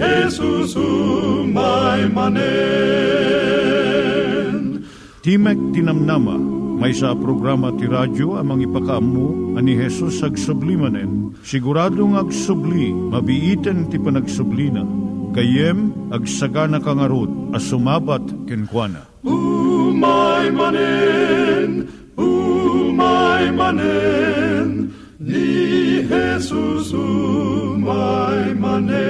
Jesus umay manen Timek Tinamnama, may sa programa ti radyo amang ipakaamu ani Hesus ag sublimanen. Siguradong ag subli, mabiiten ti panagsublina. Kayem ag sagana kangarot as sumabat kenkwana. Umay manen, umay manen, ni Jesus umay manen.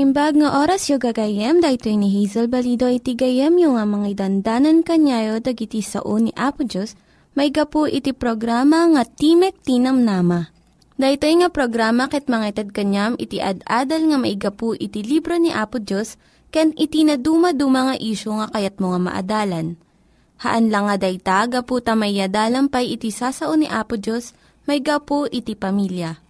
Naimbag nga oras yung gagayem, dahito ni Hazel Balido iti gayem yung nga mga dandanan kanyayo dagiti sao ni Apo Diyos, may gapu iti programa nga Timek Tinam Nama. Dahito nga programa ket mga itad kanyam iti ad-adal nga may gapu iti libro ni Apo Diyos, ken iti na dumaduma nga isyo nga kayat mo nga maadalan. Haan lang nga dayta, gapu tamayadalam pay iti sasao ni Apo Diyos, may gapu iti pamilya.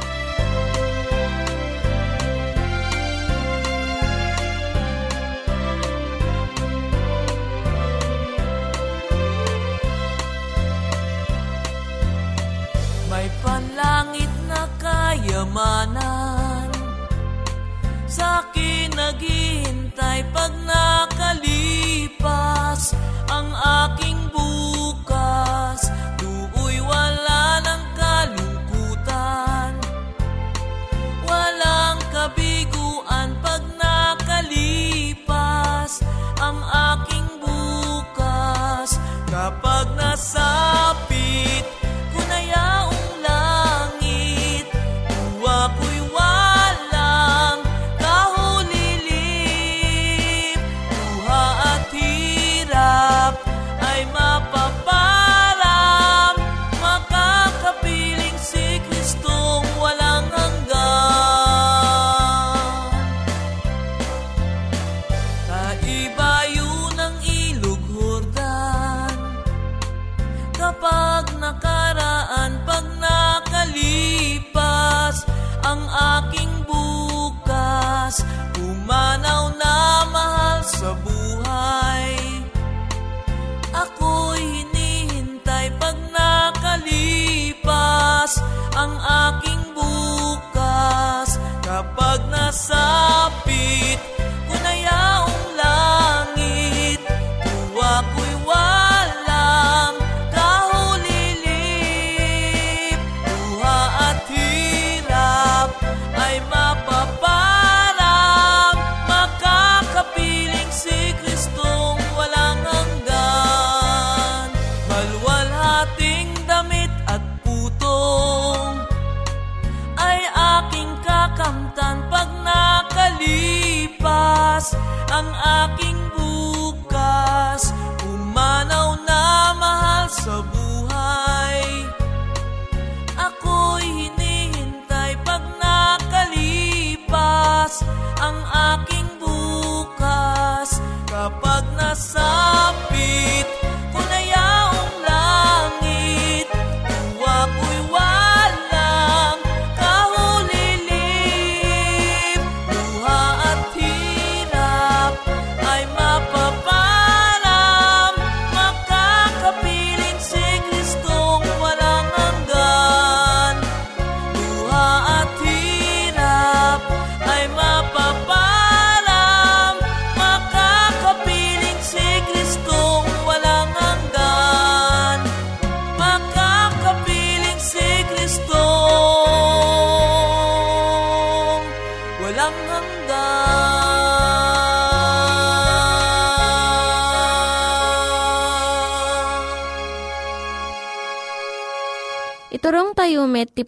Kayamanan Sa akin naghihintay pag nakalipas Ang aking bukas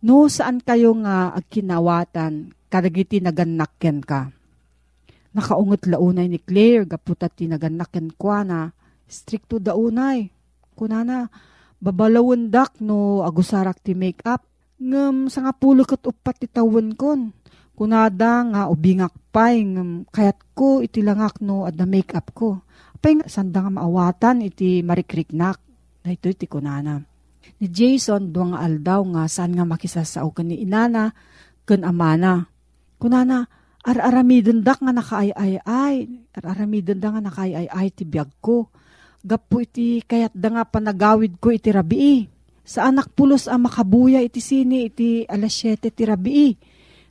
No, saan kayo nga agkinawatan kadagiti nagannakken ka? Nakaungot launay ni Claire, gaputat ti nagannakken kwa na, stricto daunay. Kunana, babalawon dak no agusarak ti make-up. Ngam sa nga pulo kat upat ti tawon kon. Kunada nga ubingak pay ngam kayat ko iti langak no at na make-up ko. Nga sanda nga maawatan iti marikriknak. Na ito iti kunana. Ni Jason, duwang aldaw nga saan nga makisasao ka ni inana, kan amana. Kunana, ar-aramidon nga nakaay-ay-ay. Ar-aramidon nga nakaay-ay-ay ti biyag ko. Gapo iti kayat da nga panagawid ko iti rabii. Sa anak pulos ang makabuya iti sini iti alas 7 ti rabii.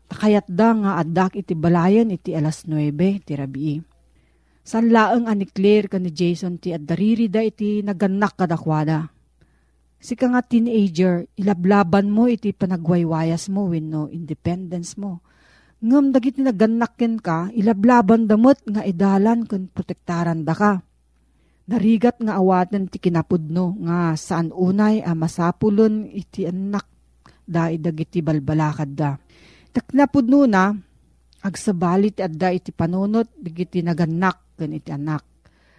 Takayat da nga adak iti balayan iti alas 9 ti rabii. San laeng ani Claire ka ni Jason ti addariri da iti naganak kadakwada. Si ka nga teenager, ilablaban mo iti panagwaywayas mo wenno independence mo. Ngam dagiti naganakken ka, ilablaban damot nga idalan kun protektaran da ka. Narigat nga awatan ti kinapudno nga saan unay a masapulon iti anak da idagiti balbalakad da. Taknapudno na, agsabalit adda iti panunot digiti naganak ken iti anak.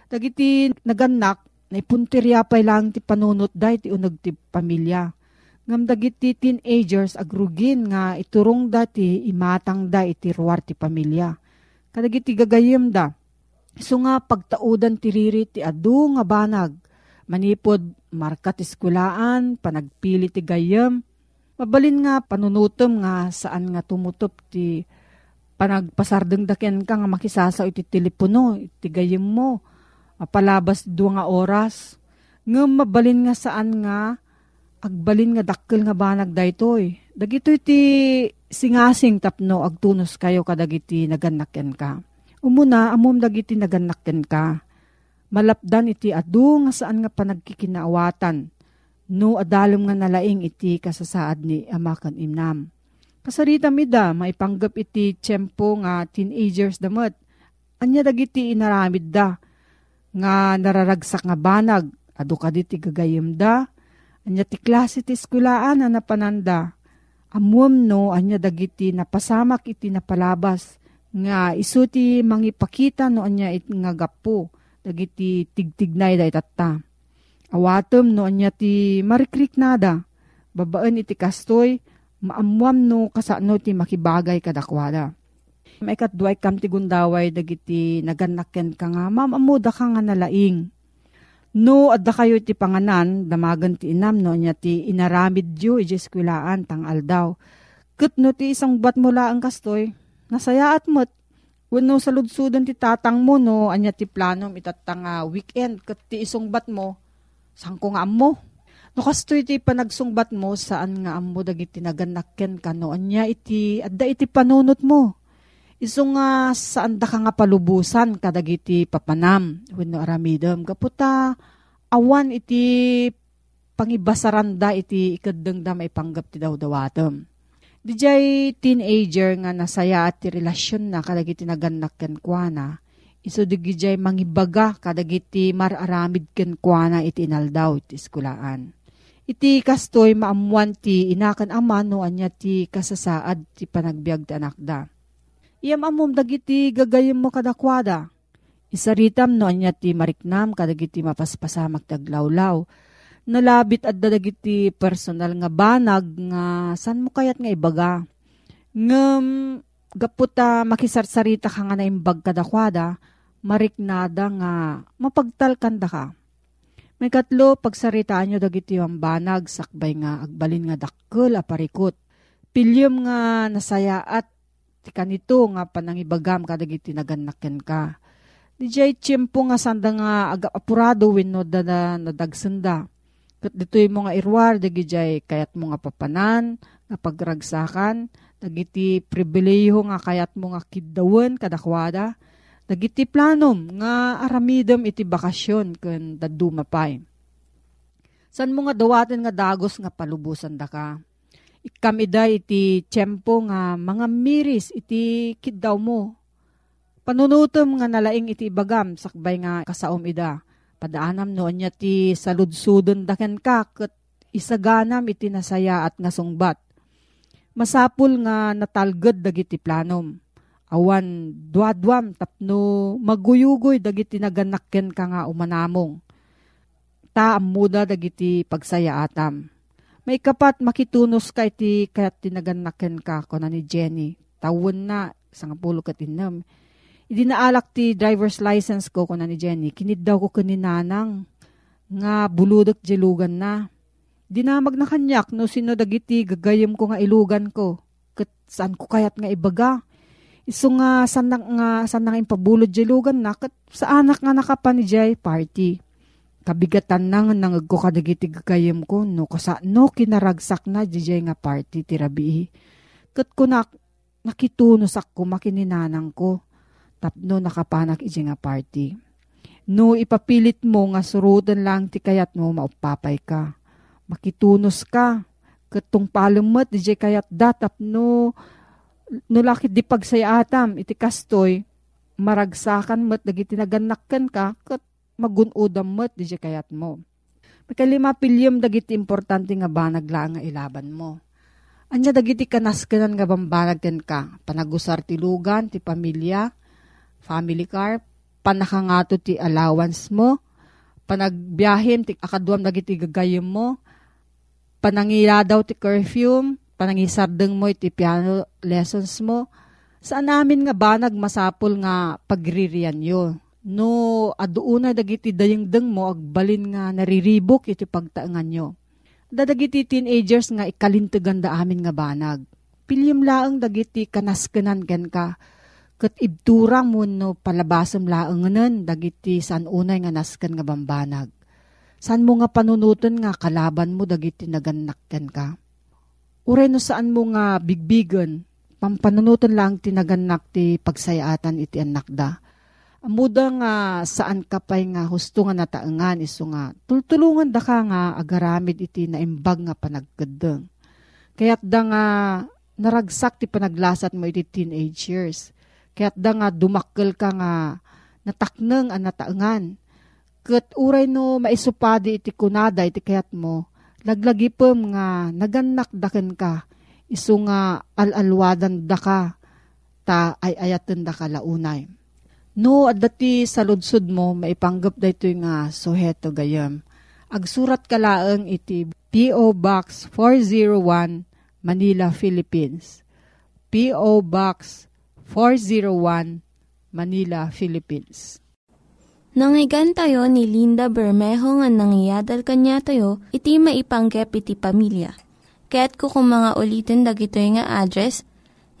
Dagiti naganak naipuntirya pa lang ti panunot da iti unag ti pamilya. Ngam dagiti teenagers agrugin nga iturong da ti imatang da iti ruwar ti pamilya. Kadagiti gagayem da. So nga pagtaudan ti riri ti adu nga banag. Manipod markat iskulaan, panagpili ti gayem. Mabalin nga panunutom nga saan nga tumutop ti panagpasardeng daken ka nga makisasaw iti telepono, iti gayem mo, palabas dua nga oras. Ngam mabalin nga saan nga, agbalin nga dakkel nga banag daytoy. Dagito iti singasing tapno agtunos kayo kadagiti naganakyan ka. Umuna, amom dagiti naganakyan ka. Malapdan iti adu nga saan nga panagkikinaawatan. No adalom nga nalaing iti kasasaad ni amakan imnam Kasarita mida, maipanggap iti tiyempo nga teenagers damot. Anya dagiti inaramid da, nga nararagsak nga banag, adu ka diti gagayim da, anya ti klase ti eskulaan na napananda. Amuam no, anya dagiti napasamak iti napalabas, nga isu ti mangipakita no anya it nga gapo, dagiti tigtignay da itatta. Awatom no anya ti marikrik nada, babaan iti kastoy, maamuam no kasano ti makibagay kadakwada. May katduay kam ti gundaway dagiti naganakken ka nga mamamuda ka nga nalaing. No, adda kayo ti panganan, damagan ti inam no, niya ti inaramid yu, ijiskwilaan, tang aldaw. Kat no ti isang bat mo laang kastoy, nasayaat mo't, Wano sa ludsudan ti tatang mo no, anya ti planom itatang uh, weekend, kat ti isong bat mo, sangko nga mo, No kasto iti panagsungbat mo saan nga ammo dagiti naganakken ka no anya iti adda iti panunot mo. Iso nga saan da ka nga palubusan kadagiti papanam wenno aramidem kaputa awan iti pangibasaranda iti ikaddeng da maipanggap ti dawdawatem. Dijay teenager nga nasaya at ti relasyon na kadagiti naganakken kwa na iso digijay mangibaga kadagiti mararamid ken kwa na iti inaldaw iti eskulaan Iti kastoy maamuan ti inakan ama no anya ti kasasaad ti panagbiag ti anak da. Iyam amom dagiti gagayem mo kadakwada. Isaritam no anya ti mariknam kadagiti mapaspasamak taglawlaw. Nalabit at dagiti personal nga banag nga san mo kayat nga ibaga. Ngem gaputa makisarsarita ka nga na imbag kadakwada, mariknada nga mapagtalkanda ka may katlo, pagsaritaan nyo dagiti ang banag, sakbay nga, agbalin nga dakkel, aparikot. Pilyom nga nasaya at ti kanito nga panangibagam kadagiti naganakyan ka. Di jay tiyempo nga sanda nga aga apurado wenno da na nadagsenda. Kat dito'y mga irwar, dagijay kayat mo nga papanan, nga pagragsakan, dagiti pribileho nga kayat mo nga kiddawen kadakwada, dagiti planom nga aramidem iti bakasyon ken daduma pay. San mo nga dawaten nga dagos nga palubusan da ka? Ikamida iti tiyempo nga mga miris iti kiddaw mo. Panunutom nga nalaing iti bagam sakbay nga kasaom ida. Padaanam noon niya ti saludsudon daken ka ket isaganam iti nasaya at nasungbat. Masapul nga natalged dagiti planom. Awan duadwam tapno maguyugoy dagiti naganakken ka nga umanamong. Ta amuda dagiti pagsaya atam may kapat makitunos ka iti kayat tinaganaken ka ko na ni Jenny. Tawon na, isang pulo ka tinam. Idi naalak ti driver's license ko ko na ni Jenny. Kinid daw ko kaninanang nga buludok jelugan na. Dinamag na kanyak no sino dagiti gagayem ko nga ilugan ko. Kat saan ko kayat nga ibaga. Iso nga sanang nga sanang impabulod jelugan na kat sa anak nga nakapan ni Jay party kabigatan nang nang ko kadagiti gagayem ko no kasa no kinaragsak na dijay nga party tirabi. Ket ko nak nakitunos ko makininanang ko. Tapno nakapanak iji nga party. No ipapilit mo nga surutan lang ti kayat mo maupapay ka. Makitunos ka. Ketong palumot dijay kayat datap no no lakit di pagsayatam iti kastoy maragsakan met dagiti naganakken ka ket magunudam mo't di kayat mo. Makalima pilyom dagiti importante nga banag lang nga ilaban mo. Anya dagiti kanaskanan nga bambanag ten ka, panagusar ti lugan, ti pamilya, family car, panakangato ti allowance mo, panagbiyahin ti akaduam dagiti gagayem mo, panangila daw ti curfew, panangisardeng mo iti piano lessons mo, saan namin nga banag masapol nga pagririan yo No, aduuna dagiti dayengdeng mo agbalin nga nariribok iti pagtaangan nyo. Dadagiti teenagers nga ikalintegan da amin nga banag. Pilyem laeng dagiti kanaskenan ken ka. Kat ibturang mo no palabasam laenganen dagiti san unay nga nasken nga bambanag. San mo nga panunutan nga kalaban mo dagiti naganak ka. Uray no saan mo nga bigbigan, pampanunutan lang tinaganak ti pagsayaatan iti anak da Amuda nga saan ka pa'y nga husto nga nataangan iso nga tultulungan da ka nga agaramid iti naimbag nga panagkadeng. Kaya't da nga naragsak ti panaglasat mo iti teenage years. Kaya't da nga dumakkel ka nga natakneng ang nataangan. Kat uray no maisupadi iti kunada iti kayat mo, laglagipem nga naganak daken ka, iso nga alalwadan da ka, ta ay ayaten da ka launay No, at dati sa ludsud mo, maipanggap da ito nga suheto gayam. Agsurat ka laang iti P.O. Box 401, Manila, Philippines. P.O. Box 401, Manila, Philippines. Nangyigan tayo ni Linda Bermejo nga nangyadal kanya tayo, iti maipanggap iti pamilya. Kaya't mga ulitin dagito nga address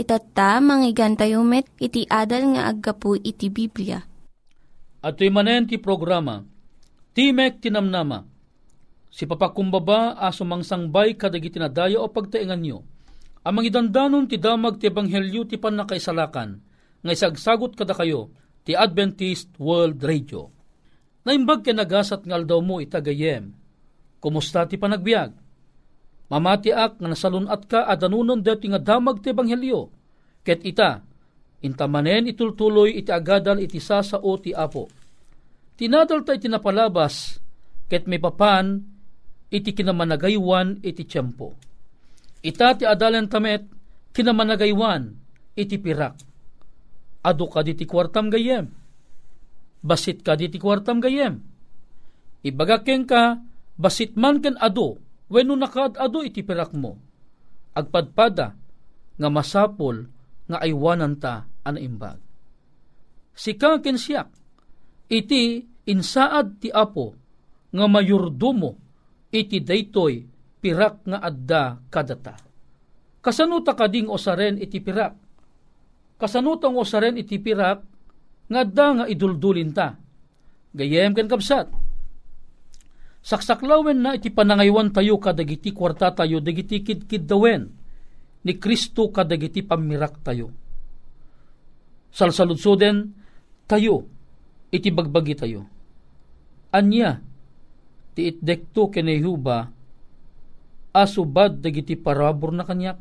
Itatta, manggigan tayo met, iti adal nga aggapu iti Biblia. At manen ti programa, Timek Tinamnama, si papakumbaba aso mangsangbay kadagiti nadaya o pagtaingan nyo, amang idandanon ti damag ti ebanghelyo ti panakaisalakan, nga isagsagot kada kayo, ti Adventist World Radio. Naimbag ka nagasat ngal daw mo itagayem, kumusta ti panagbiag? Mamatiak nga nasalunat ka adanunon dati nga damag ti ebanghelyo. Ket ita, intamanen itultuloy iti agadal iti sasao ti apo. Tinadal ta iti napalabas, ket may papan iti kinamanagaywan iti tiyempo. Ita ti adalan tamet kinamanagaywan iti pirak. Ado ka diti kwartam gayem. Basit ka diti kwartam gayem. Ibagakeng ka, basit man ken ado, Wenno nakaad-ado iti pirak mo. agpadpada nga masapol nga aywanan ta ana imbag. Si ken siyak iti insaad ti Apo nga mayurdumo iti daytoy pirak nga adda kadata. Kasanuta kading osaren iti pirak. Kasanutang osaren iti pirak nga adda nga iduldulin ta. Gayem ken kabsat. Saksaklawen na iti panangaywan tayo kadagiti kwarta tayo dagiti kidkid dawen ni Kristo kadagiti pamirak tayo. Salsaludsoden tayo iti bagbagi tayo. Anya ti itdekto kenehuba asubad dagiti parabor na kanyak.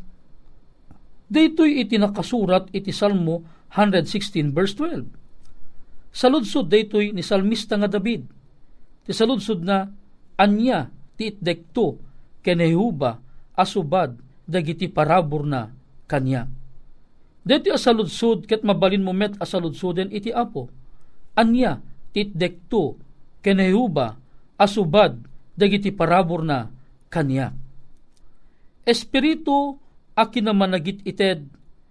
Daytoy iti nakasurat iti Salmo 116 verse 12. Saludsod daytoy ni salmista nga David. Ti saludsod na anya ti itdekto kenehuba asubad dagiti parabor na kanya. Dito asaludsod ket mabalin mo met asaludsoden iti apo. Anya ti itdekto kenehuba asubad dagiti parabor na kanya. Espiritu akin naman nagit ited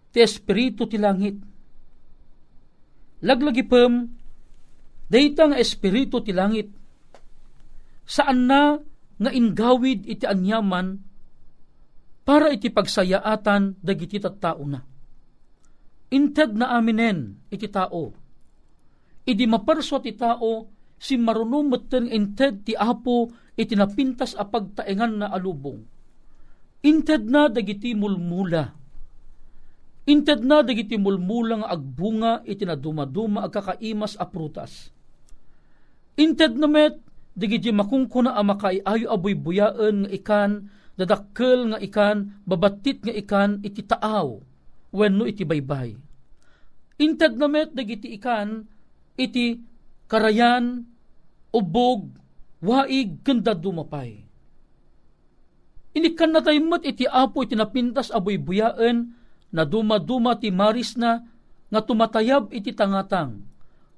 ti espiritu ti langit Laglagi pem, dayta nga espiritu ti langit. Saan na nga ingawid iti anyaman para iti pagsayaatan dagiti tattao na. Inted na aminen iti tao. Idi maparso ti tao si marunong meten inted ti apo iti napintas a pagtaengan na alubong. Inted na dagiti mulmula Inted na dagiti mulmula nga agbunga iti na dumaduma agkakaimas a prutas. Inted na met dagiti makungkuna a makaiayo aboy buyaan nga ikan dadakkel nga ikan babatit nga ikan iti taaw wenno iti baybay. Inted na met dagiti ikan iti karayan ubog waig kanda dumapay. Inikan na tayo iti apo iti napintas aboy buyaan na dumaduma ti maris na nga tumatayab iti tangatang,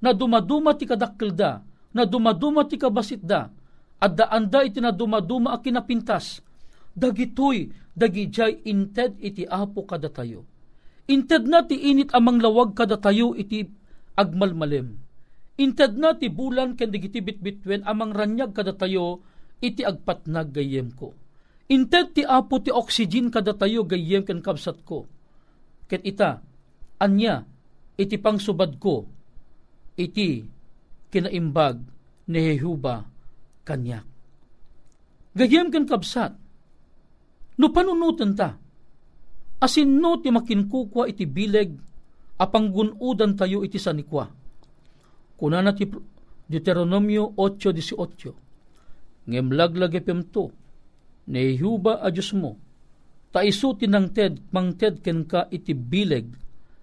na dumaduma ti kadakkelda, na dumaduma ti kabasitda, at daanda iti na dumaduma a kinapintas, dagitoy dagijay inted iti apo kadatayo. Inted na ti init amang lawag kadatayo iti agmalmalem. Inted na ti bulan ken digiti bitbitwen amang ranyag kadatayo iti agpatnag gayem ko. Inted ti apo ti oxygen kadatayo gayem ken kabsat ko ket ita anya iti pangsubad ko iti kinaimbag ni Jehuba kanyak. Gayem kan kabsat, no panunutan ta, asin no ti makinkukwa iti bileg, apang gunudan tayo iti sanikwa. Kunana ti Deuteronomio 8.18, ngem laglag epemto, ni Jehuba a Diyos mo, ta isu tinangted mangted ken ka iti bileg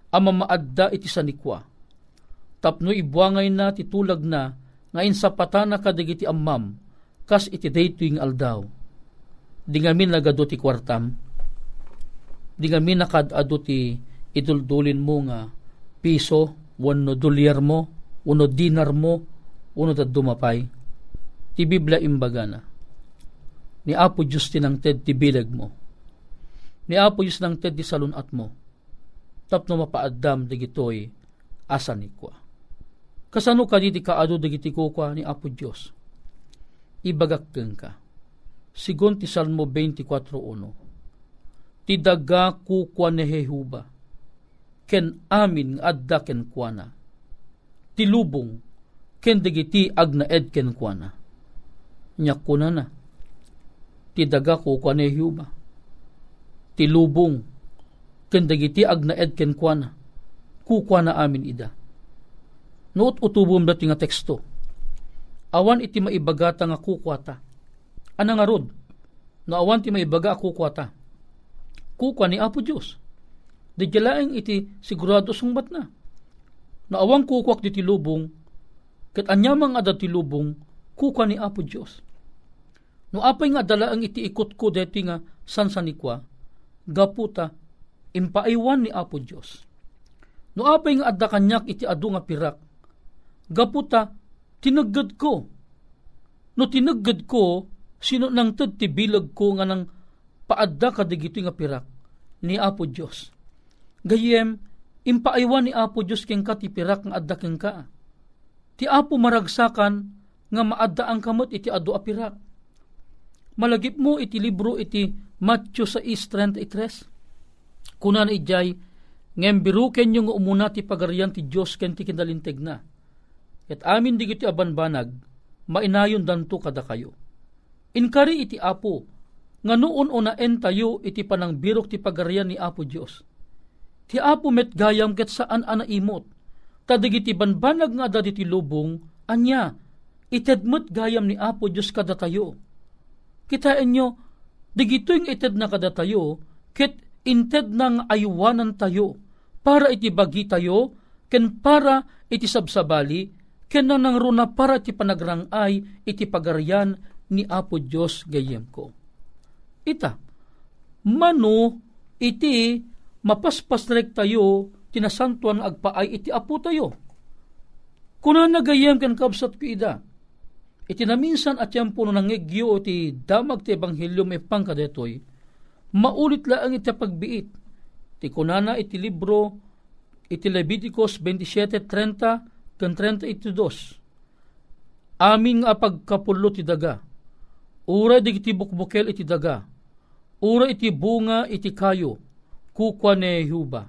ama maadda iti sanikwa. Tapno ibuangay na titulag na nga insapatana kadigiti ammam kas iti daytoy aldaw. Di ngamin nagado ti kwartam. Di ngamin nakadado ti iduldulin mo nga piso, wano dolyar mo, wano dinar mo, wano tad dumapay. Ti Biblia imbaga na. Ni Apo Diyos tinangted ti bileg mo ni Apo Yus nang ted di salunat mo. Tapno mapaaddam digitoy asan ni kwa. Kasano ka di kaado digiti ko kwa ni Apo Diyos. Ibagakken ka. Sigon ti Salmo 24.1 Ti daga kukwa ni Jehuba. Ken amin adda ken kwa Ti lubong ken digiti agnaed ken kwa na. Nyak na na. Ti daga kukwa ni Jehuba ti lubong ken dagiti agnaed ken kuana kukwana amin ida Noot utubom dati nga teksto. Awan iti maibagata nga kukwata. Ana nga rod? No awan ti maibaga kukwata. Kukwa ni Apo Dios di jalaeng iti sigurado sungbat na. No awan kukwak di ti lubong ket anyamang ada ti lubong kukwa ni Apo Dios no apay nga dalaang iti ikot ko deti nga sansanikwa gaputa impaiwan ni Apo Dios. No apay nga adda kanyak iti adu nga pirak. Gaputa tinagad ko. No tinagad ko sino nang ted ti bilag ko nga nang paadda ka digito nga pirak ni Apo Diyos. Gayem, impaaywan ni Apo Diyos king ka ti pirak nga adda king ka. Ti Apo maragsakan nga maadda ang kamot iti adu a pirak. Malagip mo iti libro iti Matthew 6.33. Kunan ijay, ngem biruken yung umuna ti pagarian ti Diyos ken ti kinalinteg na. At amin di iti abanbanag, mainayon danto kada kayo. Inkari iti Apo, nga noon unaen tayo iti panang birok ti pagarian ni Apo Diyos. Ti Apo met gayam ket saan ana imot, tadigiti banbanag nga da ti lubong, anya, itedmet gayam ni Apo Diyos kada tayo. Kitain nyo, digito yung ited na kada tayo, ket inted nang aywanan tayo, para iti bagi tayo, ken para iti sabsabali, ken nang runa para iti panagrangay, iti pagarian ni Apo Diyos gayem ko. Ita, mano iti mapaspasrek tayo tinasantuan agpaay iti apo tayo. Kuna nagayem kan kabsat ko ida, iti naminsan at yan po nangegyo iti damag ti ebanghelyo may pangkadetoy, maulit lang iti pagbiit. Ti kunana iti libro, iti Leviticus 27.30 kan 32. Aming nga pagkapulo ti daga, ura di iti bukbukel iti daga, ura iti bunga iti kayo, kukwa ni Yehuba,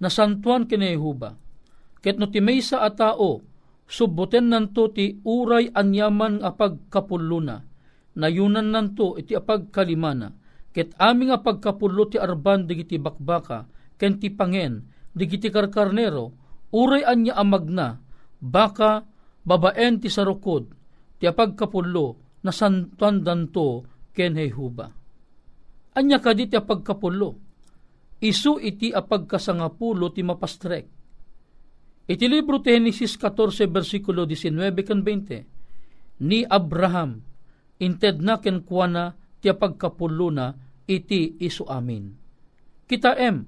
nasantuan kini Yehuba. Ket no ti maysa a tao, subbuten nanto ti uray anyaman nga pagkapuluna, nayunan nanto iti apagkalimana, ket aming nga pagkapulo ti arban digiti bakbaka, ken ti pangen, digiti karkarnero, uray anya amagna, baka babaen ti sarukod, ti apagkapulo, nasantuan danto ken Yehuba. Anya kadit ti apagkapulo, isu iti apagkasangapulo ti mapastrek. Iti libro ti Genesis 14 versikulo 19 kan 20, ni Abraham, inted na ken kuana ti apagkapulo na iti isu amin. Kita em,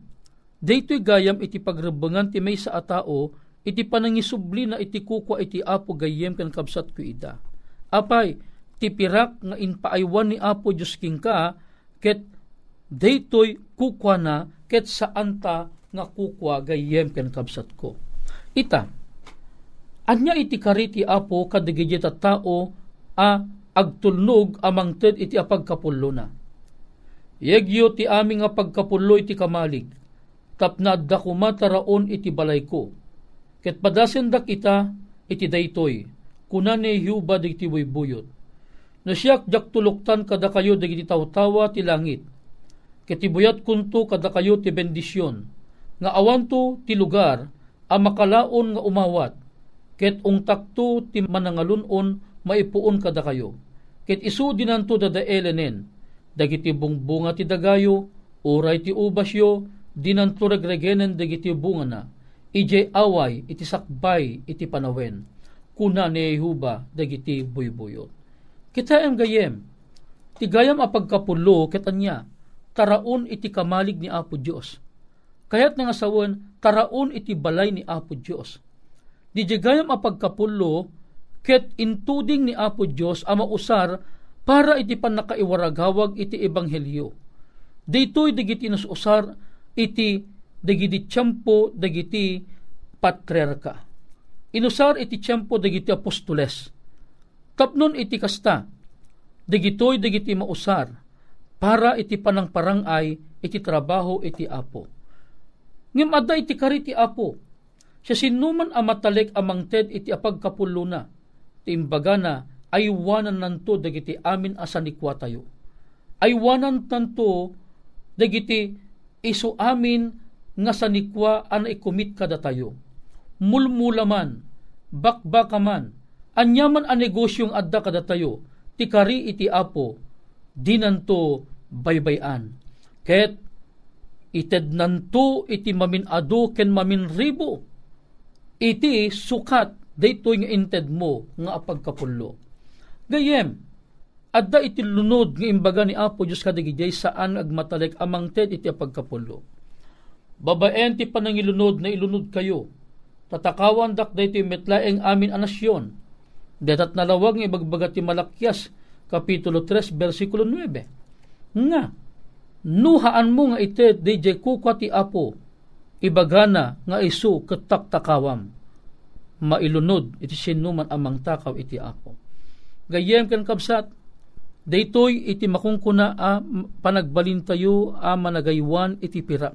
daytoy gayam iti pagrebengan ti may sa atao, iti panangisubli na iti kukwa iti apo gayem ken kabsat ko ida. Apay, ti pirak nga inpaaywan ni apo Diyos king ka, ket daytoy kukwa na ket saan ta nga kukwa gayem ken kabsat ko. Ita, anya iti kariti apo kadigidya ta tao a agtulnog amang ted iti apagkapullo na. Yegyo ti aming nga pagkapullo iti kamalig, tapna adda kumataraon iti balay ko. Ket padasen dak ita iti daytoy, kuna ni Yuba digiti buyot. No siyak jak tuluktan kada kayo digiti tawtawa ti langit, Kitibuyat kunto kada kayo ti bendisyon, nga awanto ti lugar, a makalaon nga umawat, ket ungtakto ti manangalunon maipuon kada kayo. Ket isu dinanto dadaelenen, dagiti bungbunga ti dagayo, uray ti ubasyo, dinanto regregenen dagiti bunga na, ije away iti sakbay iti panawen, kuna ni Yehuba dagiti buybuyo. Kita em gayem, ti gayam apagkapulo ket anya, taraon iti kamalig ni Apo Dios. Kayat nga sawan, taraon iti balay ni Apo Dios. Di jagayam apagkapulo, ket intuding ni Apo Dios ama usar para iti panakaiwaragawag iti ebanghelyo. Ditoy dagiti usar iti dagiti tiyempo dagiti patriarka. Inusar iti tiyempo dagiti apostoles. Tapnon iti kasta, dagitoy dagiti mausar, para iti panang parangay iti trabaho iti apo. Ngem adda iti kari ti apo. Siya sinuman amatalik amang ted iti apagkapulo na. Ti imbaga na aywanan nanto dagiti amin asanikwa tayo. Aywanan nanto dagiti isu amin nga sanikwa an ikumit kada tayo. Mulmulaman, bakbakaman, anyaman a negosyong adda kada tayo, ti kari iti apo, dinanto baybayan. Ket ited nanto iti maminado ken maminribo. Iti sukat daytoy nga inted mo nga apagkapullo. Gayem, adda iti lunod nga imbaga ni Apo Diyos kadigijay saan agmatalik amang ted iti apagkapullo. Babaen ti panangilunod na ilunod kayo. Tatakawan dak daytoy metlaeng amin anasyon. Detat nalawag nga ibagbaga ti malakyas Kapitulo 3, versikulo 9. Nga, nuhaan mo nga ite DJ kukwa ti apo, ibagana nga isu ketak-takawam. Mailunod iti sinuman amang takaw iti apo. Gayem kan kabsat, daytoy iti makungkuna a panagbalin tayo a managaywan iti pirak.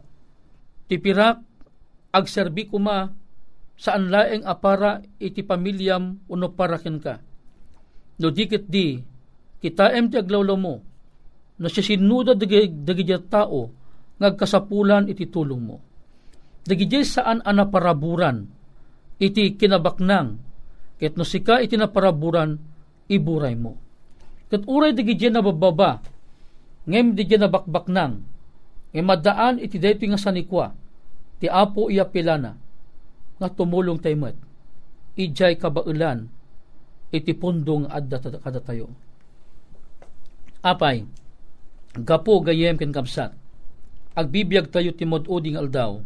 Ti pirak, agserbi kuma saan laeng apara iti pamilyam uno parakin ka. No dikit di, kita em ti aglawlaw mo, no siya sinuda dagi, dagi tao, ngagkasapulan iti tulong mo. Dagi saan anaparaburan, iti kinabaknang, ket no sika iti naparaburan, iburay mo. Ket uray dagi nabababa, ngem di nabakbaknang, ngem madaan iti dayto nga sanikwa, ti apo iya pilana, nga tumulong tayo met. Ijay kabaulan, iti pundong adda kada tayo. Apay, gapo gayem ken kamsat, agbibiyag tayo ti moduding aldaw,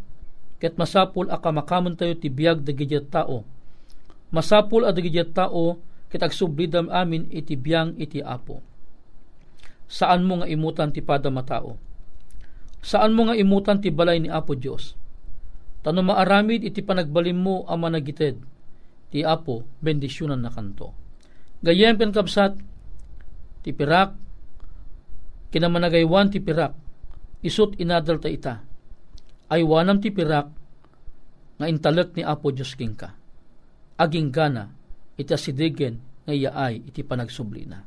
ket masapul a kamakamon tayo ti biyag dagijat tao. Masapul a dagijat tao, ket agsubridam amin iti biyang iti apo. Saan mo nga imutan ti pada matao? Saan mo nga imutan ti balay ni Apo Dios? Tano maaramid iti panagbalim mo ang managited. Ti apo, bendisyonan na kanto. Gayem ken kapsat, ti pirak, kinamanagaywan ti pirak, isut inadal ta ita. Ay wanam ti pirak, nga intalek ni Apo Diyos king ka. Aging gana, ita sidigen nga iyaay iti panagsublina.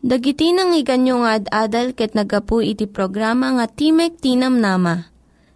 Dagiti nang iganyo nga ad-adal ket nagapu iti programa nga Timek Tinam Nama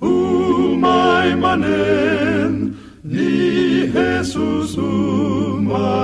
umaimanen, ni Jesus umaimanen.